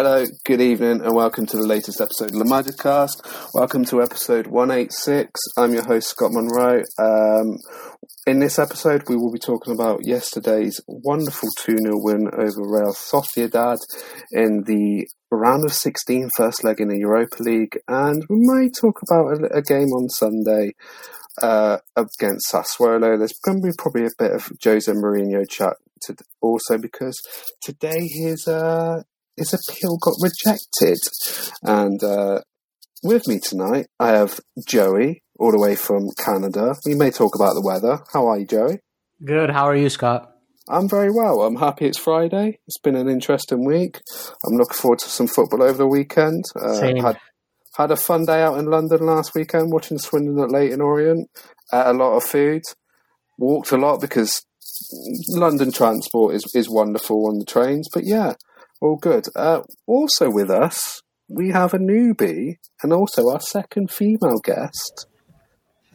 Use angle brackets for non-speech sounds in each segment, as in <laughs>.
Hello, good evening, and welcome to the latest episode of the Magic Cast. Welcome to episode 186. I'm your host, Scott Monroe. Um, in this episode, we will be talking about yesterday's wonderful 2 0 win over Real Sociedad in the round of 16, first leg in the Europa League, and we might talk about a, a game on Sunday uh, against Sassuolo. There's going to be probably a bit of Jose Mourinho chat to, also because today his uh, his appeal got rejected. And uh, with me tonight, I have Joey, all the way from Canada. We may talk about the weather. How are you, Joey? Good. How are you, Scott? I'm very well. I'm happy it's Friday. It's been an interesting week. I'm looking forward to some football over the weekend. Uh, Same. Had, had a fun day out in London last weekend watching Swindon at Leyton Orient. Ate a lot of food. Walked a lot because London transport is, is wonderful on the trains. But yeah, all good. Uh, also with us, we have a newbie and also our second female guest.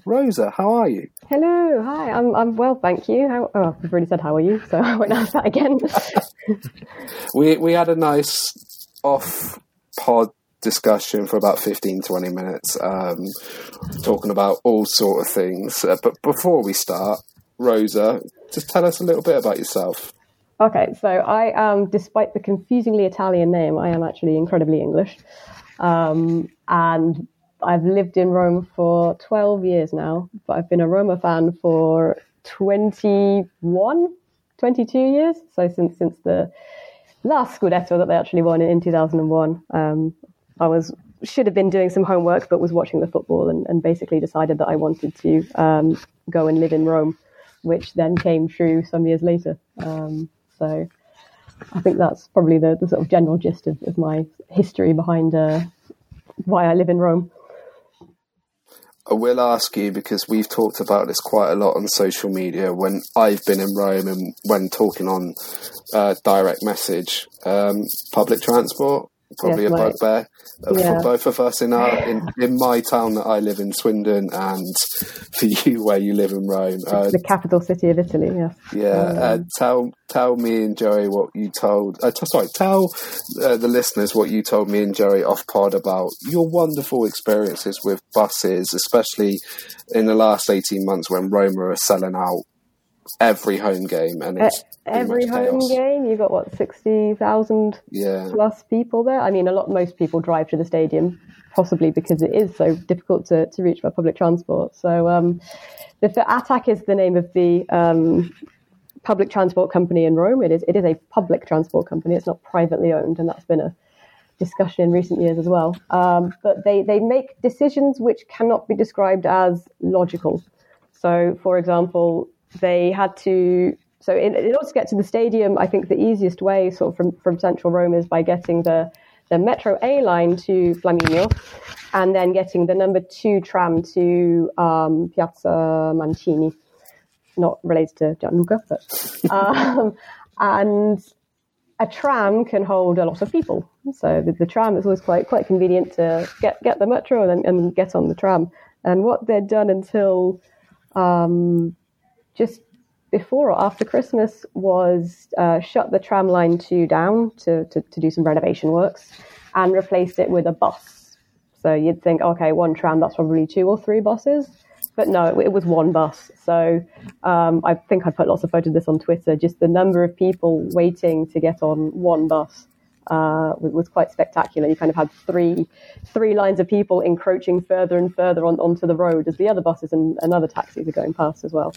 Rosa, how are you? Hello, hi. I'm I'm well, thank you. How, oh, I've already said how are you, so <laughs> I won't ask that again. <laughs> we we had a nice off pod discussion for about 15 20 minutes um, talking about all sort of things uh, but before we start rosa just tell us a little bit about yourself Okay, so I am, despite the confusingly Italian name, I am actually incredibly English. Um, and I've lived in Rome for 12 years now, but I've been a Roma fan for 21, 22 years. So since, since the last Scudetto that they actually won in 2001. Um, I was should have been doing some homework, but was watching the football and, and basically decided that I wanted to um, go and live in Rome, which then came true some years later. Um, so I think that's probably the, the sort of general gist of, of my history behind uh, why I live in Rome. I will ask you because we've talked about this quite a lot on social media when I've been in Rome and when talking on uh, direct message. Um, public transport probably yes, a bugbear yeah. for both of us in our in, in my town that I live in, Swindon, and for you <laughs> where you live in Rome, uh, the capital city of Italy. Yes. Yeah. Uh, um, tell tell me and Joey what you told. Uh, t- sorry, tell uh, the listeners what you told me and Joey off pod about your wonderful experiences with buses, especially in the last eighteen months when Roma are selling out every home game and it's every home chaos. game? You've got what 60,000 yeah. plus people there? I mean a lot most people drive to the stadium possibly because it is so difficult to, to reach by public transport. So um, the, the ATAC is the name of the um, public transport company in Rome. It is it is a public transport company. It's not privately owned and that's been a discussion in recent years as well. Um, but they, they make decisions which cannot be described as logical. So for example they had to so in, in, order to get to the stadium, I think the easiest way, sort of from, from central Rome, is by getting the the Metro A line to Flaminio, and then getting the number two tram to um, Piazza Mancini. Not related to Gianluca, but um, and a tram can hold a lot of people. So the, the, tram is always quite quite convenient to get get the metro and, and get on the tram. And what they'd done until um, just before or after Christmas was uh, shut the tram line two down to, to, to, do some renovation works and replaced it with a bus. So you'd think, okay, one tram, that's probably two or three buses. But no, it, it was one bus. So um, I think I put lots of photos of this on Twitter. Just the number of people waiting to get on one bus uh, was quite spectacular. You kind of had three three lines of people encroaching further and further on, onto the road as the other buses and, and other taxis are going past as well.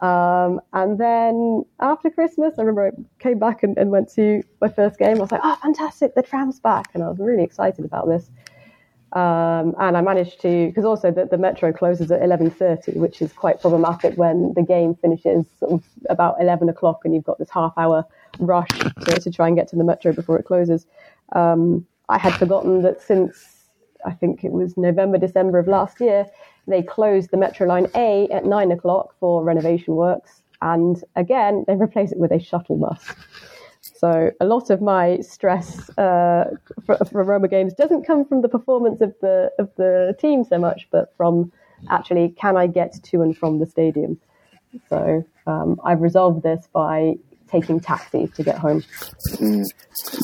Um, and then after Christmas, I remember I came back and, and, went to my first game. I was like, oh, fantastic, the tram's back. And I was really excited about this. Um, and I managed to, because also the, the, metro closes at 11.30, which is quite problematic when the game finishes about 11 o'clock and you've got this half hour rush to, to try and get to the metro before it closes. Um, I had forgotten that since I think it was November, December of last year, they closed the Metro Line A at nine o'clock for renovation works. And again, they replaced it with a shuttle bus. So a lot of my stress uh, for, for, Roma games doesn't come from the performance of the of the team so much, but from actually can I get to and from the stadium. So um, I've resolved this by taking taxis to get home. Mm.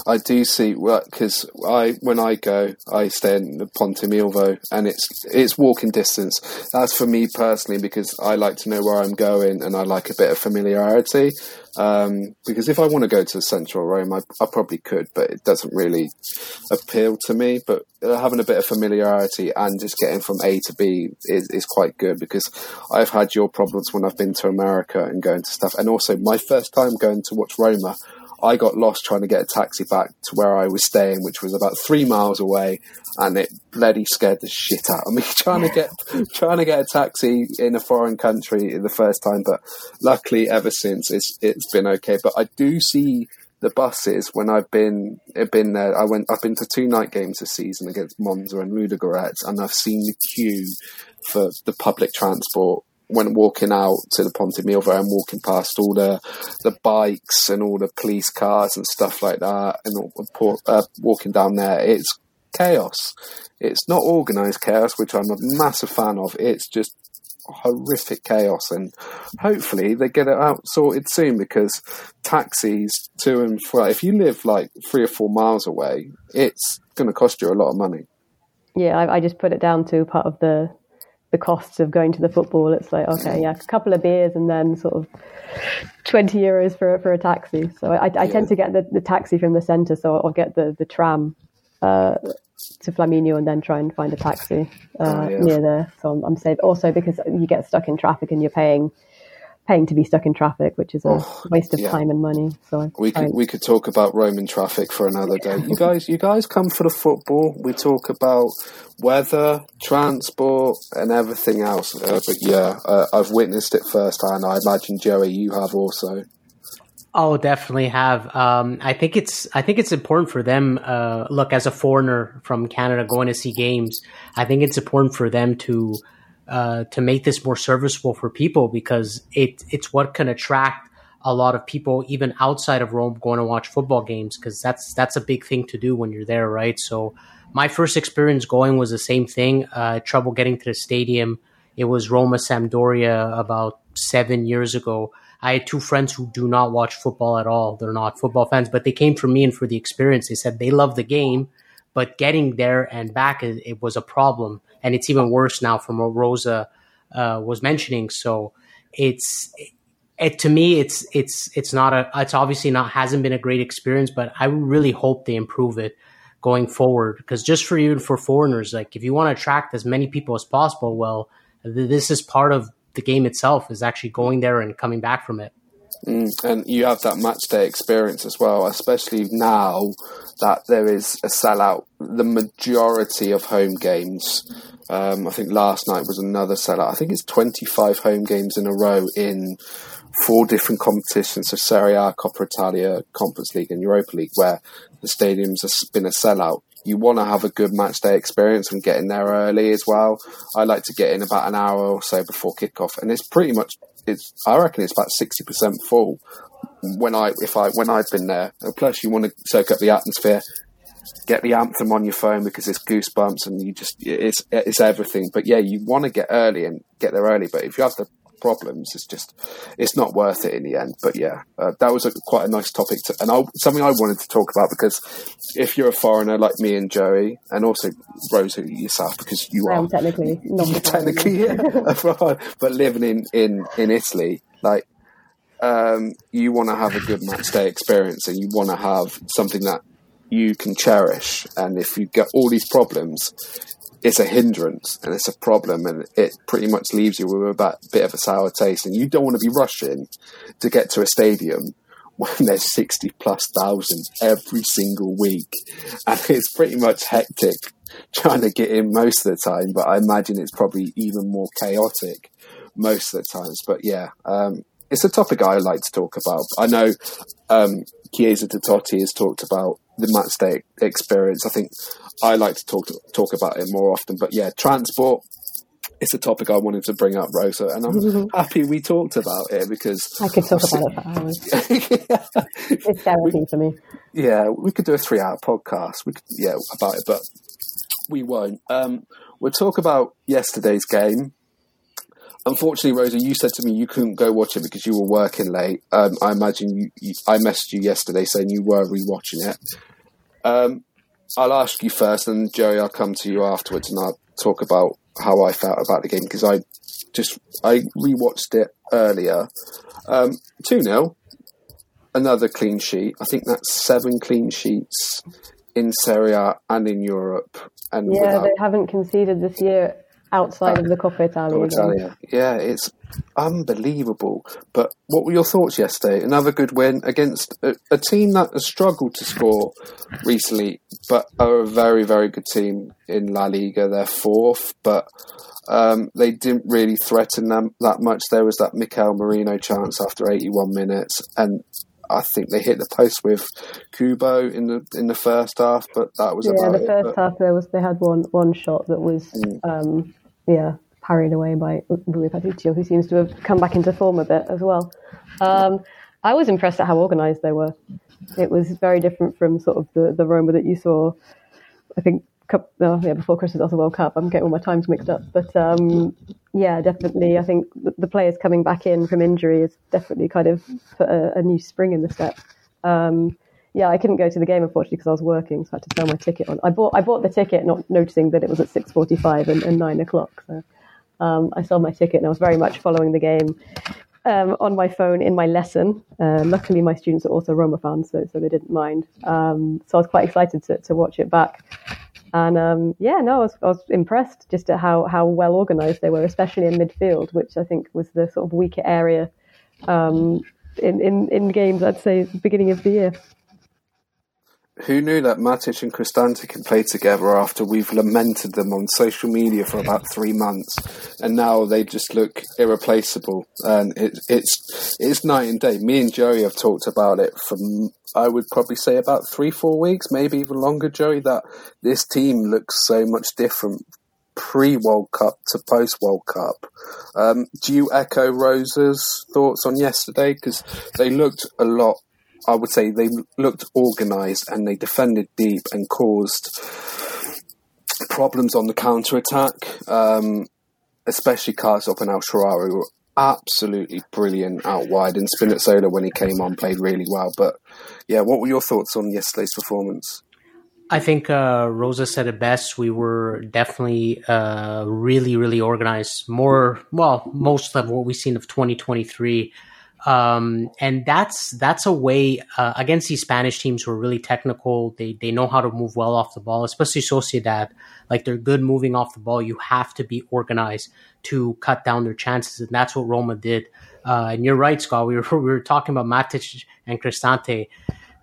I do see because I when I go, I stay in Ponte Milvio, and it's it's walking distance. That's for me personally because I like to know where I'm going, and I like a bit of familiarity. Um, because if I want to go to central Rome, I, I, probably could, but it doesn't really appeal to me. But uh, having a bit of familiarity and just getting from A to B is, is quite good because I've had your problems when I've been to America and going to stuff. And also, my first time going to watch Roma, I got lost trying to get a taxi back to where I was staying, which was about three miles away, and it bloody scared the shit out of me <laughs> trying to get trying to get a taxi in a foreign country the first time. But luckily, ever since it's it's been okay. But I do see the buses when I've been been there. I went. I've been to two night games this season against Monza and Ludogorets, and I've seen the queue for the public transport when walking out to the Ponte Milvio and walking past all the the bikes and all the police cars and stuff like that, and uh, walking down there, it's chaos. It's not organised chaos, which I'm a massive fan of. It's just horrific chaos, and hopefully they get it out sorted soon because taxis to and fro. If you live like three or four miles away, it's going to cost you a lot of money. Yeah, I, I just put it down to part of the the costs of going to the football. It's like, okay, yeah, a couple of beers and then sort of 20 euros for, for a taxi. So I, I yeah. tend to get the, the taxi from the centre, so I'll get the, the tram uh, to Flaminio and then try and find a taxi uh, oh, yeah. near there. So I'm, I'm safe. Also, because you get stuck in traffic and you're paying paying to be stuck in traffic, which is a oh, waste of yeah. time and money. So we could we could talk about Roman traffic for another day. You guys, you guys come for the football. We talk about weather, transport, and everything else. Uh, but yeah, uh, I've witnessed it firsthand. I imagine Joey, you have also. Oh, definitely have. Um, I think it's I think it's important for them. Uh, look, as a foreigner from Canada going to see games, I think it's important for them to uh, to make this more serviceable for people because it it's what can attract a lot of people even outside of Rome going to watch football games because that's that's a big thing to do when you're there, right? So my first experience going was the same thing. Uh, trouble getting to the stadium. It was Roma Sampdoria about seven years ago. I had two friends who do not watch football at all. They're not football fans, but they came for me and for the experience. They said they love the game, but getting there and back, it, it was a problem and it's even worse now from what Rosa uh, was mentioning. So it's it, to me, it's it's it's not a it's obviously not hasn't been a great experience, but I really hope they improve it going forward because just for and for foreigners, like if you want to attract as many people as possible, well, th- this is part of the game itself is actually going there and coming back from it. Mm, and you have that match day experience as well, especially now that there is a sellout. The majority of home games, um, I think last night was another sellout. I think it's 25 home games in a row in four different competitions so Serie A, Coppa Italia, Conference League, and Europa League, where the stadiums have been a sellout. You want to have a good match day experience and get in there early as well. I like to get in about an hour or so before kickoff, and it's pretty much it's I reckon it's about sixty percent full when I if I when I've been there. Plus, you want to soak up the atmosphere, get the anthem on your phone because it's goosebumps and you just it's it's everything. But yeah, you want to get early and get there early. But if you have the problems. It's just it's not worth it in the end. But yeah, uh, that was a, quite a nice topic, to, and I, something I wanted to talk about because if you're a foreigner like me and Joey, and also Rosa yourself, because you I are technically not technically yeah, <laughs> but living in in in Italy, like. Um, you want to have a good match day experience and you want to have something that you can cherish. And if you get all these problems, it's a hindrance and it's a problem and it pretty much leaves you with a bit of a sour taste. And you don't want to be rushing to get to a stadium <laughs> when there's 60 plus thousand every single week. And <laughs> it's pretty much hectic trying to get in most of the time but i imagine it's probably even more chaotic most of the times. But yeah um, it's a topic i like to talk about. I know um, chiesa Totti has talked about the match day experience i think I like to talk to, talk about it more often. But yeah, transport. It's a topic I wanted to bring up, Rosa, and I'm mm-hmm. happy we talked about it because I could talk about it for hours. yeah. <laughs> It's therapy for me. Yeah, we could do a three-hour podcast. We could, yeah, about it, but we won't. Um, we'll talk about yesterday's game. Unfortunately, Rosa, you said to me you couldn't go watch it because you were working late. Um, I imagine you, you, I messaged you yesterday saying you were rewatching it. Um, I'll ask you first, and Joey, I'll come to you afterwards, and I'll talk about how I felt about the game because I just I rewatched it earlier. Um, two 0 another clean sheet. I think that's seven clean sheets in Serie A and in Europe. And Yeah, without- they haven't conceded this year outside of the Coppa Italia. Italia. Yeah, it's unbelievable. But what were your thoughts yesterday? Another good win against a, a team that has struggled to score recently, but are a very, very good team in La Liga. They're fourth, but um, they didn't really threaten them that much. There was that Mikel Merino chance after 81 minutes, and I think they hit the post with Kubo in the in the first half, but that was Yeah, the it. first But- half there was they had one one shot that was Mm. um, yeah parried away by Rui Patricio, who seems to have come back into form a bit as well. Um, I was impressed at how organised they were. It was very different from sort of the, the Roma that you saw. I think yeah, before Christmas after the World Cup. I'm getting all my times mixed up, but um, yeah, definitely. I think the, the players coming back in from injury has definitely kind of put a, a new spring in the step. Um, yeah, I couldn't go to the game unfortunately because I was working, so I had to sell my ticket on. I bought I bought the ticket not noticing that it was at six forty five and, and nine o'clock. So um, I sold my ticket and I was very much following the game um, on my phone in my lesson. Uh, luckily, my students are also Roma fans, so so they didn't mind. Um, so I was quite excited to, to watch it back. And um, yeah, no, I was, I was impressed just at how, how well organised they were, especially in midfield, which I think was the sort of weaker area um, in, in, in games, I'd say, beginning of the year. Who knew that Matic and Cristante can play together after we've lamented them on social media for about three months, and now they just look irreplaceable. And it, it's it's night and day. Me and Joey have talked about it for I would probably say about three four weeks, maybe even longer. Joey, that this team looks so much different pre World Cup to post World Cup. Um, do you echo Rosa's thoughts on yesterday? Because they looked a lot I would say they looked organised and they defended deep and caused problems on the counter attack. Um, especially Karsdorp and El Shaarawy were absolutely brilliant out wide, and Spinazzola when he came on played really well. But yeah, what were your thoughts on yesterday's performance? I think uh, Rosa said it best. We were definitely uh, really, really organized. More, well, most of what we've seen of 2023. Um, and that's that's a way uh, against these Spanish teams who are really technical. They they know how to move well off the ball, especially Sociedad. Like they're good moving off the ball. You have to be organized to cut down their chances, and that's what Roma did. Uh, and you're right, Scott. We <laughs> were we were talking about Matic and Cristante.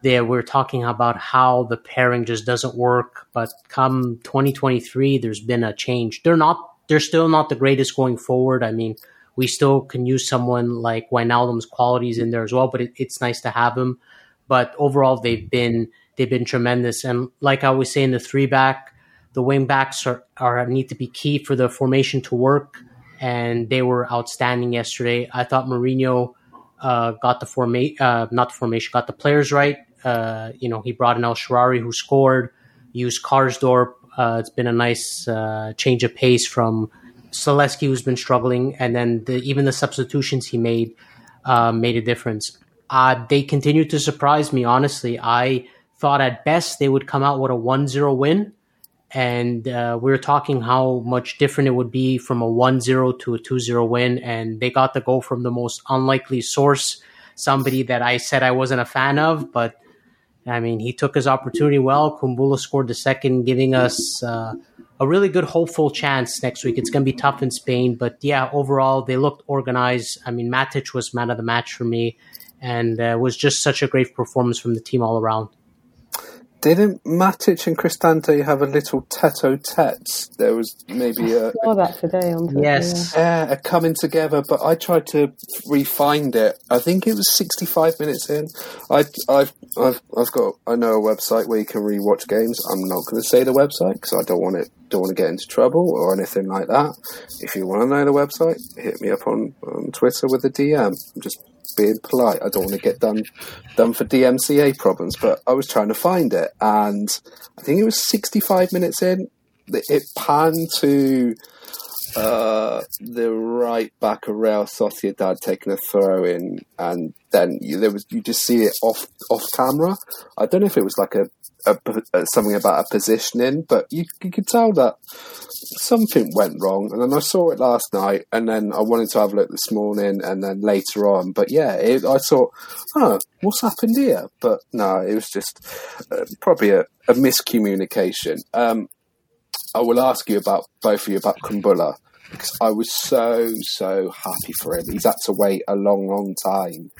There, we we're talking about how the pairing just doesn't work. But come 2023, there's been a change. They're not. They're still not the greatest going forward. I mean we still can use someone like Wijnaldum's qualities in there as well, but it, it's nice to have him. But overall, they've been they've been tremendous. And like I always say in the three back, the wing backs are, are need to be key for the formation to work, and they were outstanding yesterday. I thought Mourinho uh, got the formation, uh, not the formation, got the players right. Uh, you know, he brought in El Shaarawy who scored, used Karsdorp. Uh, it's been a nice uh, change of pace from Zalewski, who's been struggling, and then the, even the substitutions he made uh, made a difference. Uh, they continue to surprise me, honestly. I thought at best they would come out with a 1 0 win, and uh, we were talking how much different it would be from a 1 0 to a 2 0 win, and they got the goal from the most unlikely source, somebody that I said I wasn't a fan of, but I mean, he took his opportunity well. Kumbulla scored the second, giving us uh, a really good, hopeful chance next week. It's going to be tough in Spain, but yeah, overall they looked organized. I mean, Matic was man of the match for me, and uh, was just such a great performance from the team all around. Didn't Matic and Cristante have a little tete-a-tete? There was maybe a, saw that today on Twitter, Yes. yeah, a coming together, but I tried to refind it. I think it was 65 minutes in. I, I've, I've, I've got, I know a website where you can rewatch games. I'm not going to say the website because I don't want it, don't want to get into trouble or anything like that. If you want to know the website, hit me up on, on Twitter with a DM. I'm just being polite. I don't want to get done done for DMCA problems, but I was trying to find it, and I think it was 65 minutes in. It panned to uh, the right back of Real Sociedad taking a throw in, and then you, there was you just see it off off camera. I don't know if it was like a, a, a something about a positioning, but you, you could tell that something went wrong. And then I saw it last night, and then I wanted to have a look this morning, and then later on. But yeah, it, I thought, oh, what's happened here? But no, it was just uh, probably a, a miscommunication. Um, I will ask you about both of you about Kumbulla I was so so happy for him. He's had to wait a long, long time,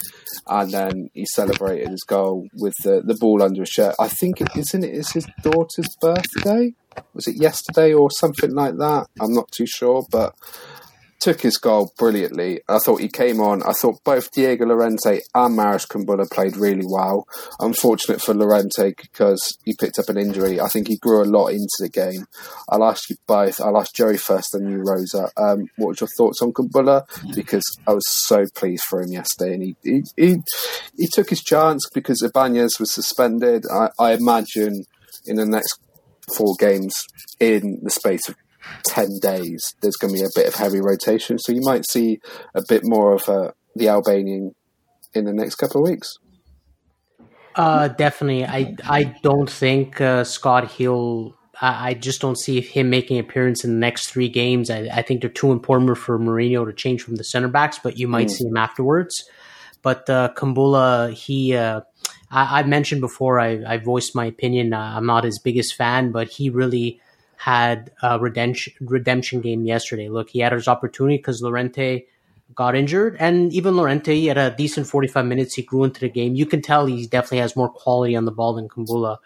and then he celebrated his goal with the, the ball under his shirt. I think it isn't it is his daughter's birthday. Was it yesterday or something like that? I'm not too sure, but took his goal brilliantly. I thought he came on. I thought both Diego Llorente and Marash Kumbulla played really well. Unfortunate for Llorente because he picked up an injury. I think he grew a lot into the game. I'll ask you both. I'll ask Joey first, then you, Rosa. Um, what was your thoughts on Kumbulla? Because I was so pleased for him yesterday, and he he, he, he took his chance because Ibanez was suspended. I, I imagine in the next four games in the space of 10 days, there's going to be a bit of heavy rotation. So you might see a bit more of uh, the Albanian in the next couple of weeks. Uh, definitely. I I don't think uh, Scott Hill. I, I, just don't see him making an appearance in the next three games. I, I, think they're too important for Mourinho to change from the center backs, but you might mm. see him afterwards. But uh, Kumbulla, he. Uh, I, I, mentioned before. I, I voiced my opinion. Uh, I'm not his biggest fan, but he really had a redemption redemption game yesterday. Look, he had his opportunity because Llorente got injured, and even Llorente had a decent 45 minutes. He grew into the game. You can tell he definitely has more quality on the ball than Kumbulla,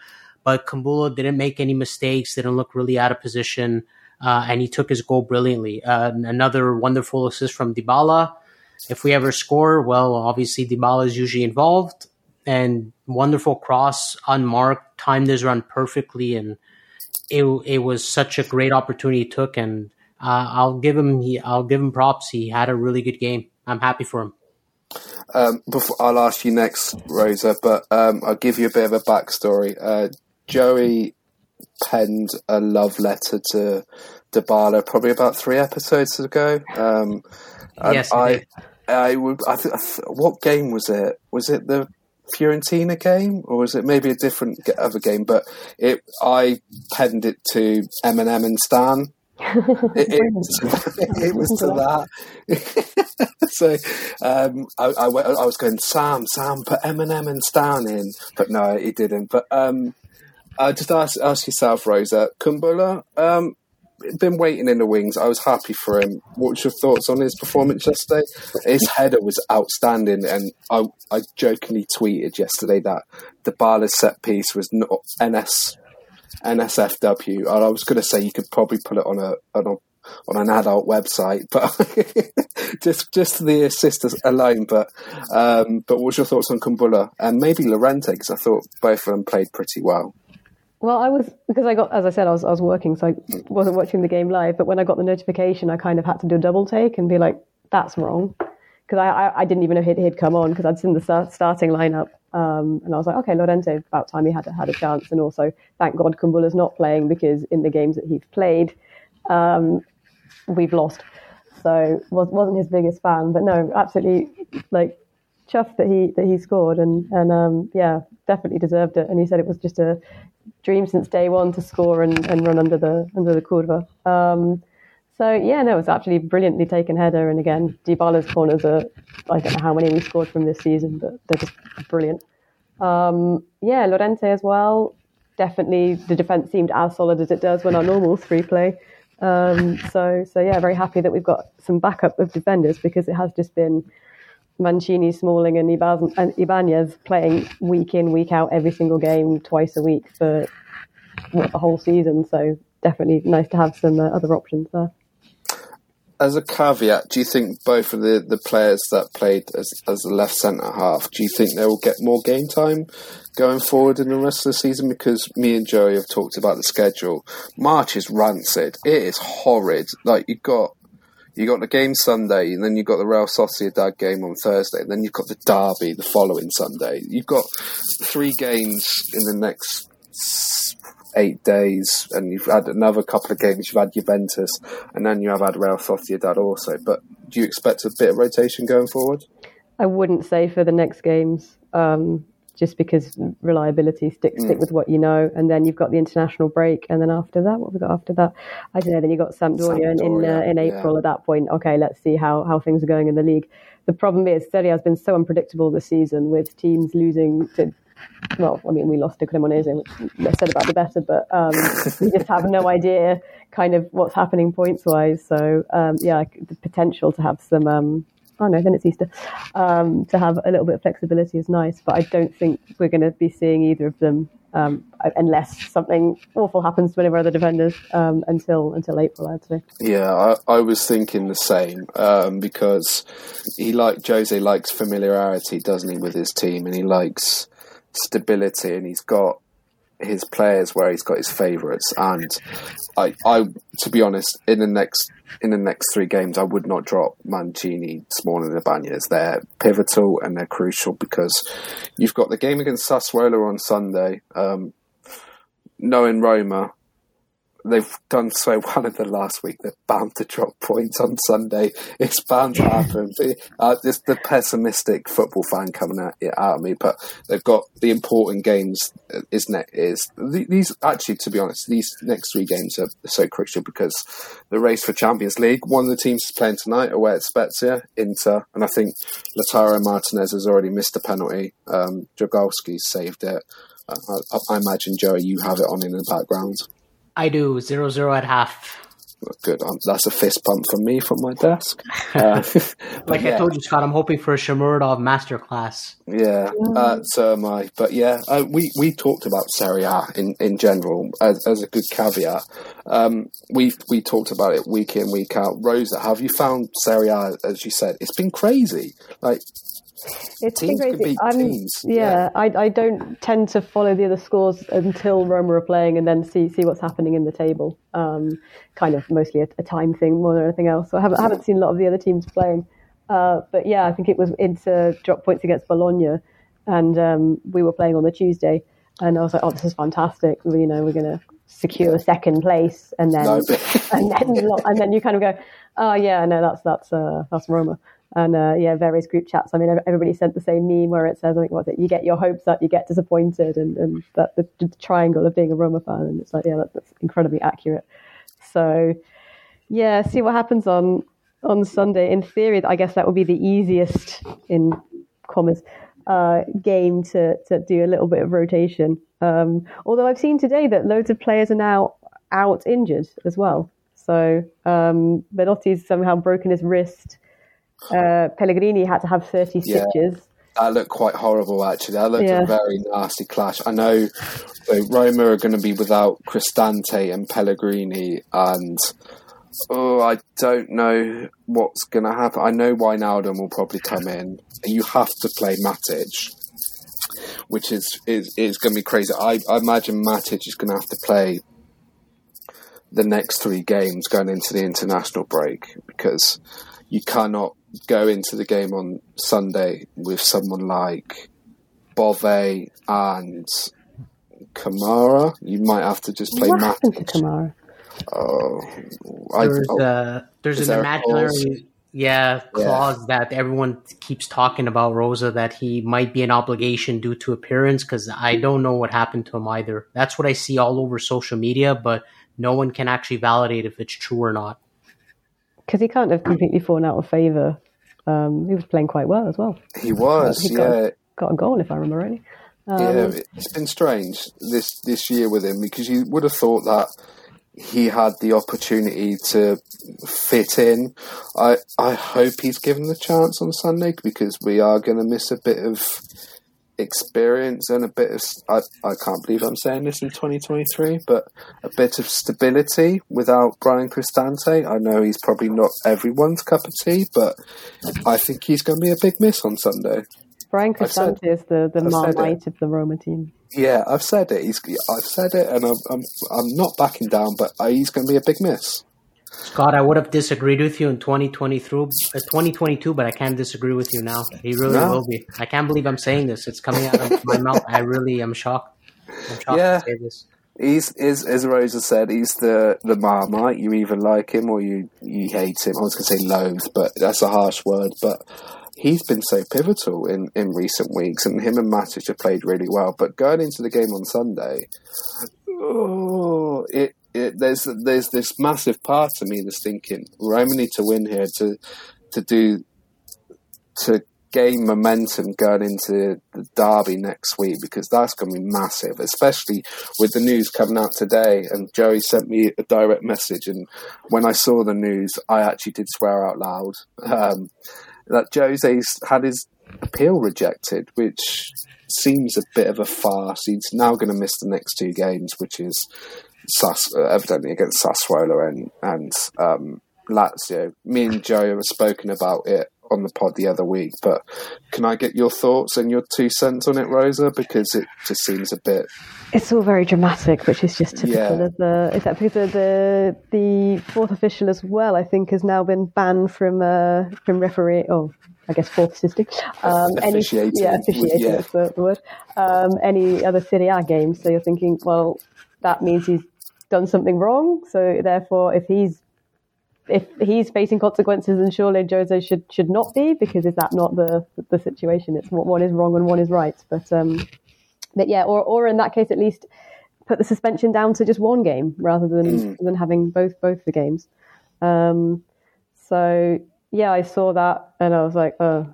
but Kumbulla didn't make any mistakes. Didn't look really out of position, uh, and he took his goal brilliantly. Uh, another wonderful assist from Dybala. If we ever score, well, obviously Dybala is usually involved, and wonderful cross, unmarked, timed his run perfectly, and it it was such a great opportunity he took, and uh, I'll give him he, I'll give him props. He had a really good game. I'm happy for him. Um, before I'll ask you next, Rosa, but um, I'll give you a bit of a backstory. Uh, Joey penned a love letter to Dybala probably about three episodes ago. Um, yes, I, I would. I th- what game was it? Was it the Fiorentina game, or was it maybe a different other game? But it, I penned it to Eminem and Stan. <laughs> it, it, <laughs> it, was to that. <laughs> so um, I, I, I, was going, Sam, Sam, put Eminem and Stan in, but no, he didn't. But um, I just ask, ask yourself, Rosa, Kumbulla, um, been waiting in the wings. I was happy for him. What's your thoughts on his performance yesterday? His header was outstanding, and I, I jokingly tweeted yesterday that the set piece was not NS NSFW, and I was going to say you could probably put it on a on, a, on an adult website, but <laughs> just just the assist alone. But um, but what's your thoughts on Kumbulla and maybe Llorente? Because I thought both of them played pretty well. Well, I was because I got, as I said, I was I was working, so I wasn't watching the game live. But when I got the notification, I kind of had to do a double take and be like, "That's wrong," because I, I, I didn't even know he'd, he'd come on because I'd seen the start, starting lineup, um, and I was like, "Okay, Llorente, about time he had had a chance." And also, thank God Kumbulla's not playing because in the games that he's played, um, we've lost. So was, wasn't his biggest fan, but no, absolutely like chuffed that he that he scored and and um, yeah, definitely deserved it. And he said it was just a dream since day one to score and, and run under the under the curva. Um, so yeah, no, it was actually brilliantly taken header. And again, Dybala's corners are I don't know how many we scored from this season, but they're just brilliant. Um, yeah, Llorente as well. Definitely, the defense seemed as solid as it does when our normal three play. Um, so so yeah, very happy that we've got some backup of defenders because it has just been Mancini, Smalling, and Ibanez playing week in, week out, every single game, twice a week for what, the whole season. So definitely nice to have some uh, other options there. As a caveat, do you think both of the, the players that played as as a left centre half, do you think they will get more game time going forward in the rest of the season? Because me and Joey have talked about the schedule. March is rancid. It is horrid. Like you've got you got the game Sunday, and then you've got the Real Sociedad game on Thursday, and then you've got the derby the following Sunday. You've got three games in the next eight days, and you've had another couple of games. You've had Juventus, and then you have had Real Sociedad also. But do you expect a bit of rotation going forward? I wouldn't say for the next games. Um, just because reliability stick stick mm. with what you know and then you've got the international break and then after that what have we got after that I don't know then you've got Sampdoria, Sampdoria in uh, in April yeah. at that point okay let's see how how things are going in the league the problem is Serie has been so unpredictable this season with teams losing to well, I mean, we lost to Cremonese, which I said about the better, but um, we just have no idea kind of what's happening points wise. So, um, yeah, the potential to have some um, oh no, then it's Easter. Um, to have a little bit of flexibility is nice, but I don't think we're going to be seeing either of them um, unless something awful happens to one of our other defenders um, until until April. I'd say. Yeah, I, I was thinking the same um, because he like Jose likes familiarity, doesn't he, with his team, and he likes stability, and he's got his players where he's got his favourites. And I, I, to be honest, in the next in the next three games, I would not drop Mancini, Smalling, and Ibanez. They're pivotal and they're crucial because you've got the game against Sassuolo on Sunday. Um, knowing Roma, they've done so well in the last week. They're bound to drop points on Sunday. It's bound to happen. <laughs> uh, it's the pessimistic football fan coming out, out of me, but they've got the important games. Uh, isn't it? Is these actually, to be honest, these next three games are so crucial because the race for Champions League. One of the teams is playing tonight away at Spezia, Inter, and I think Lautaro Martinez has already missed a penalty. Um, saved it. Uh, I, I imagine Joey, you have it on in the background. I do zero zero at half. Good. Um, that's a fist pump from me from my desk. <laughs> Uh, like yeah. I told you, Scott, I'm hoping for a Shomurodov masterclass. Yeah, uh, so am I. But yeah, uh, we we talked about Serie A in, in general as, as a good caveat. Um, we we talked about it week in week out. Rosa, have you found Serie A as you said? It's been crazy. Like it's teams crazy. teams. Yeah, yeah, I, I don't tend to follow the other scores until Roma are playing and then see see what's happening in the table. Um, kind of mostly a, a, time thing more than anything else. So I haven't, haven't seen a lot of the other teams playing. Uh, but yeah, I think it was Inter drop points against Bologna, and um, we were playing on the Tuesday, and I was like, oh, this is fantastic. You know, we're going to secure second place, and then no, <laughs> and then and then you kind of go, oh yeah, no, that's that's uh, that's Roma and uh, yeah, various group chats. I mean, everybody sent the same meme where it says, I think, what's it? You get your hopes up, you get disappointed, and, and that the, the triangle of being a Roma fan. And it's like, yeah, that, that's incredibly accurate. So, yeah, see what happens on on Sunday. In theory, I guess that would be the easiest, in commas, uh, game to, to do a little bit of rotation. Um, although I've seen today that loads of players are now out injured as well. So um, Belotti's somehow broken his wrist. Uh, Pellegrini had to have 30 stitches. Yeah, that looked quite horrible, actually. That looked yeah. a very nasty clash. I know Roma are going to be without Cristante and Pellegrini, and oh, I don't know what's going to happen. I know Wijnaldum will probably come in. You have to play Matic, which is is, is going to be crazy. I, I imagine Matic is going to have to play the next three games going into the international break because you cannot go into the game on Sunday with someone like Bove and Camara, you might have to just play what happened to Camara? Oh, there's, oh, uh, there's an imaginary yeah clause yeah. that everyone keeps talking about Rosa that he might be an obligation due to appearance because I don't know what happened to him either. That's what I see all over social media, but no one can actually validate if it's true or not because he can't have completely fallen out of favour. Um, he was playing quite well as well. He was, he got, yeah. Got a goal, if I remember rightly. Um, yeah, it's been strange this this year with him because you would have thought that he had the opportunity to fit in. I I hope he's given the chance on Sunday because we are going to miss a bit of experience and a bit of I, I can't believe I'm saying this in 2023 but a bit of stability without Bryan Cristante. I know he's probably not everyone's cup of tea but I think he's going to be a big miss on Sunday. Bryan Cristante said, is the, the Marmite of the Roma team. Yeah I've said it. He's I've said it and I'm, I'm, I'm not backing down but he's going to be a big miss Scott, I would have disagreed with you in 2022, uh, 2022, but I can't disagree with you now. He really no. will be. I can't believe I'm saying this. It's coming out of my <laughs> mouth. I really am shocked. I'm shocked yeah. to say this. He's is as Rosa said, he's the the marmite. You either like him or you you hate him. I was going to say loathe, but that's a harsh word. But he's been so pivotal in, in recent weeks, and him and Matic have played really well. But going into the game on Sunday, oh, it, it there's there's this massive part of me that's thinking Roma need to win here to to do to gain momentum going into the derby next week because that's going to be massive, especially with the news coming out today. And Joey sent me a direct message, and when I saw the news, I actually did swear out loud um, that Jose's had his appeal rejected, which seems a bit of a farce. He's now going to miss the next two games, which is Sass- evidently against Sassuolo and and um, Lazio. Me and Joe have spoken about it on the pod the other week, but can I get your thoughts and your two cents on it, Rosa? Because it just seems a bit. It's all very dramatic, which is just typical Yeah. of the. Is that because the, the the fourth official as well? I think has now been banned from uh, from referee. Oh, I guess fourth assisting. Um, any, yeah, officiating. yeah. That's the, the word. Um, any other Serie A games? So you're thinking, well, that means he's done something wrong. So therefore, if he's if he's facing consequences, then surely Jose should should not be because is that not the the situation? It's what one is wrong and one is right. But um, but yeah, or or in that case, at least put the suspension down to just one game rather than than having both both the games. Um, so yeah, I saw that and I was like, oh,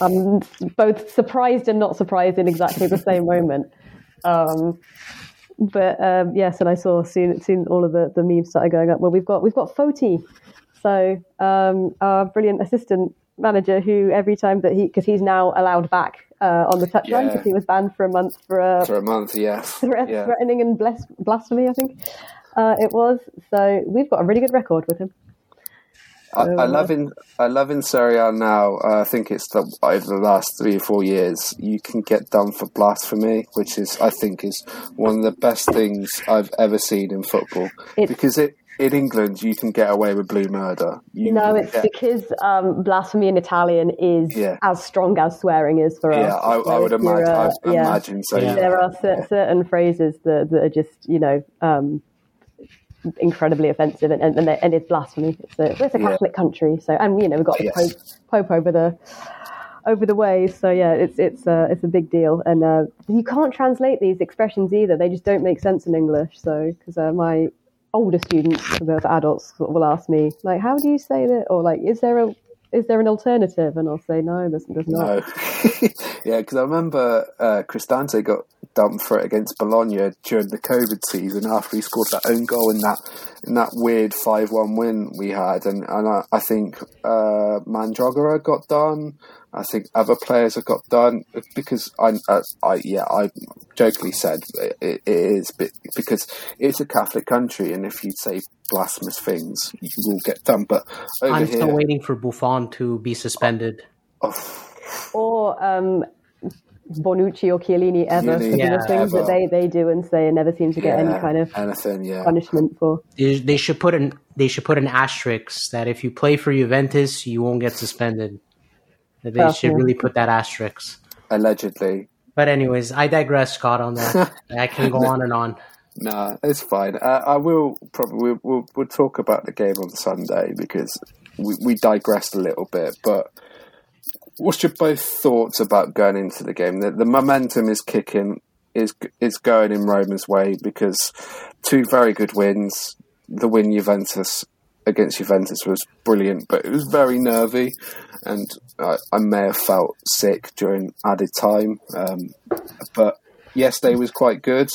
I'm both surprised and not surprised in exactly the same moment. Um, but um, yes, and I saw soon soon all of the, the memes started going up. Well, we've got we've got Foti, so um, our brilliant assistant manager who every time that he because he's now allowed back uh, on the touchline Yeah. because he was banned for a month for uh, For a month, yes. <laughs> threat, yeah. threatening and blasphemy, I think uh, it was. So we've got a really good record with him. I, I love in I love in Serie A now. Uh, I think it's the, over the last three or four years you can get done for blasphemy, which is I think is one of the best things I've ever seen in football. Because it in England you can get away with blue murder. You No, it's get- because um, blasphemy in Italian is Yeah. as strong as swearing is for yeah, us. I, I So would imagine. I yeah. imagine so. Yeah. there are cer- certain phrases that, that are just you know um, incredibly offensive and, and, and, and it's blasphemy. It's a, it's a Yeah. Catholic country, so and you know we've got the Pope, Pope over the over the way. So yeah, it's it's uh, it's a big deal, and uh, you can't translate these expressions either. They just don't make sense in English. So because uh, my older students, the adults, will ask me like, "How do you say that?" or like, "Is there a is there an alternative?" And I'll say, "No, there's, there's not." No. <laughs> yeah, because I remember uh, Cristante got dumped for it against Bologna during the COVID season after he scored that own goal in that in that weird five one win we had, and and I, I think uh, Mandragora got done. I think other players have got done because I, uh, I yeah, I jokingly said it, it is because it's a Catholic country, and if you say blasphemous things, you will get done. But over I'm here, still waiting for Buffon to be suspended. oh, or um, Bonucci or Chiellini ever Chiellini, for yeah, the things ever. that they, they do and say and never seem to get any kind of anything, yeah. punishment for. They they should put an they should put an asterisk that if you play for Juventus, you won't get suspended. That They Oh, should really put that asterisk. Allegedly, But anyways, I digress, Scott. On that, <laughs> I can go on and on. Nah, it's fine. Uh, I will probably we'll, we'll, we'll talk about the game on Sunday because we, we digressed a little bit. But what's your both thoughts about going into the game? The, the momentum is kicking, is is going in Roma's way because two very good wins. The win Juventus against Juventus was brilliant, but it was very nervy, and I, I may have felt sick during added time. Um, but yesterday was quite good.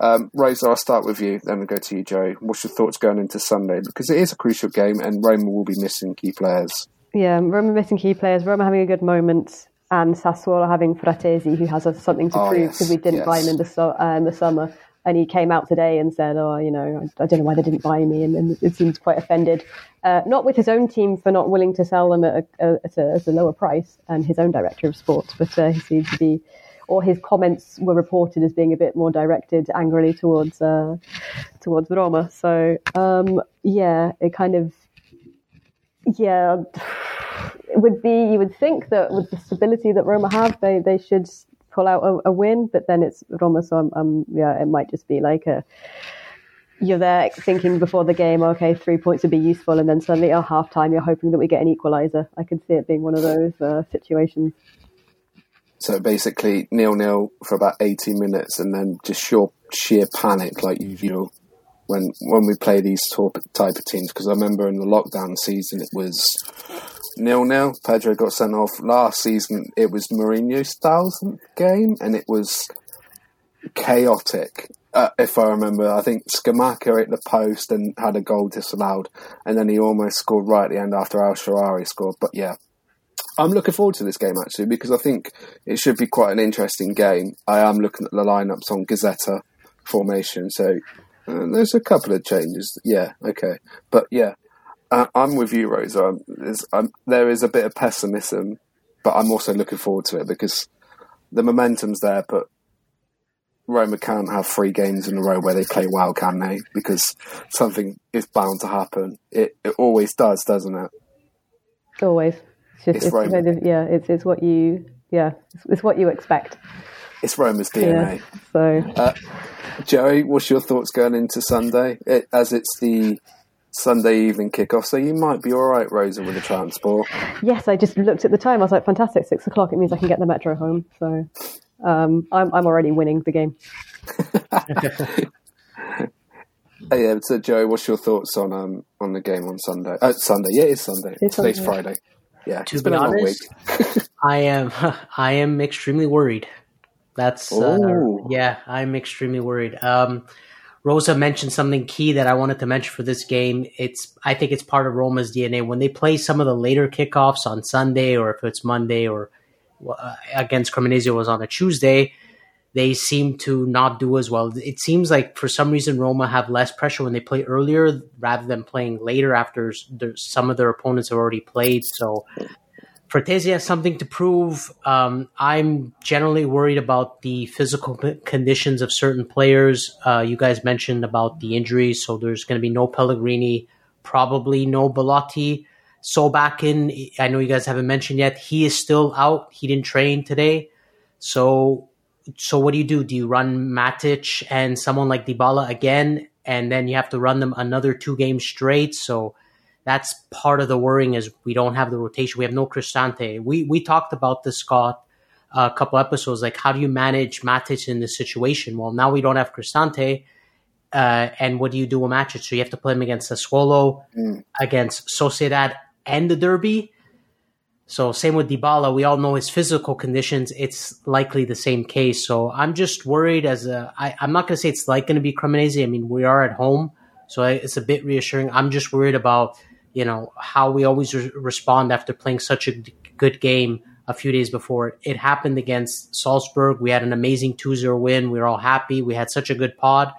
Um, Rosa, I'll start with you, then we'll go to you, Joe. What's your thoughts going into Sunday? Because it is a crucial game, and Roma will be missing key players. Yeah, Roma missing key players, Roma having a good moment, and Sassuolo having Frattesi, who has something to Oh, prove yes, because we didn't yes. buy him in the, so, uh, in the summer. And he came out today and said, "Oh, you know, I, I don't know why they didn't buy me," and, and it seems quite offended. Uh, not with his own team for not willing to sell them at a, at a, at a lower price, and his own director of sports, but uh, he seems to be, or his comments were reported as being a bit more directed angrily towards uh, towards Roma. So um, yeah, it kind of yeah, it would be you would think that with the stability that Roma have, they they should pull out a, a win, but then it's Roma, so I'm, I'm, yeah, it might just be like a you're there thinking before the game, okay, three points would be useful, and then suddenly at half time you're hoping that we get an equaliser. I can see it being one of those uh, situations. So basically, nil nil for about eighty minutes, and then just sheer sheer panic, like you, you know, when when we play these type of teams. Because I remember in the lockdown season, it was nil nil. Pedro got sent off last season. It was Mourinho's thousandth game, and it was chaotic. Uh, if I remember, I think Scamacca hit the post and had a goal disallowed, and then he almost scored right at the end after El Shaarawy scored. But yeah, I'm looking forward to this game actually because I think it should be quite an interesting game. I am looking at the lineups on Gazzetta formation, so uh, there's a couple of changes. Yeah, okay, but yeah, uh, I'm with you, Rosa. I'm, there is a bit of pessimism, but I'm also looking forward to it because the momentum's there. But Roma can't have three games in a row where they play well, can they? Because something is bound to happen. It it always does, doesn't it? Always. It's just, it's, it's kind of, yeah, it's it's what you yeah, it's, it's, what you expect. It's Roma's DNA. Yeah, so, uh, Joey, what's your thoughts going into Sunday? It, as it's the Sunday evening kickoff, so you might be all right, Rosa, with the transport. Yes, I just looked at the time. I was like, fantastic, six o'clock. It means I can get the metro home. So um, I'm, I'm already winning the game. <laughs> hey, yeah, so Joe, what's your thoughts on um, on the game on Sunday? Uh, Sunday, yeah, it's Sunday. It's Today's Sunday. Friday. Yeah, to be honest, <laughs> I am <laughs> I am extremely worried. That's uh, yeah, I'm extremely worried. Um, Rosa mentioned something key that I wanted to mention for this game. It's I think it's part of Roma's DNA when they play some of the later kickoffs on Sunday or if it's Monday or uh, against Cremonese was on a Tuesday, they seem to not do as well. It seems like for some reason Roma have less pressure when they play earlier rather than playing later after some of their opponents have already played. So Frattesi has something to prove. Um, I'm generally worried about the physical conditions of certain players. Uh, you guys mentioned about the injuries, so there's going to be no Pellegrini, probably no Belotti. Solbakken, I know you guys haven't mentioned yet. He is still out. He didn't train today. So, so what do you do? Do you run Matic and someone like Dybala again, and then you have to run them another two games straight? So that's part of the worrying is we don't have the rotation. We have no Cristante. We we talked about this, Scott, a couple episodes. Like, how do you manage Matic in this situation? Well, now we don't have Cristante. Uh, and what do you do with Matic? So you have to play him against Sassuolo, mm. against Sociedad, and the Derby. So same with Dybala. We all know his physical conditions. It's likely the same case. So I'm just worried. As a, I, I'm not going to say it's like going to be Cremonese. I mean, we are at home, so it's a bit reassuring. I'm just worried about you know how we always re- respond after playing such a good game a few days before. It happened against Salzburg. We had an amazing 2-0 win. We were all happy. We had such a good pod.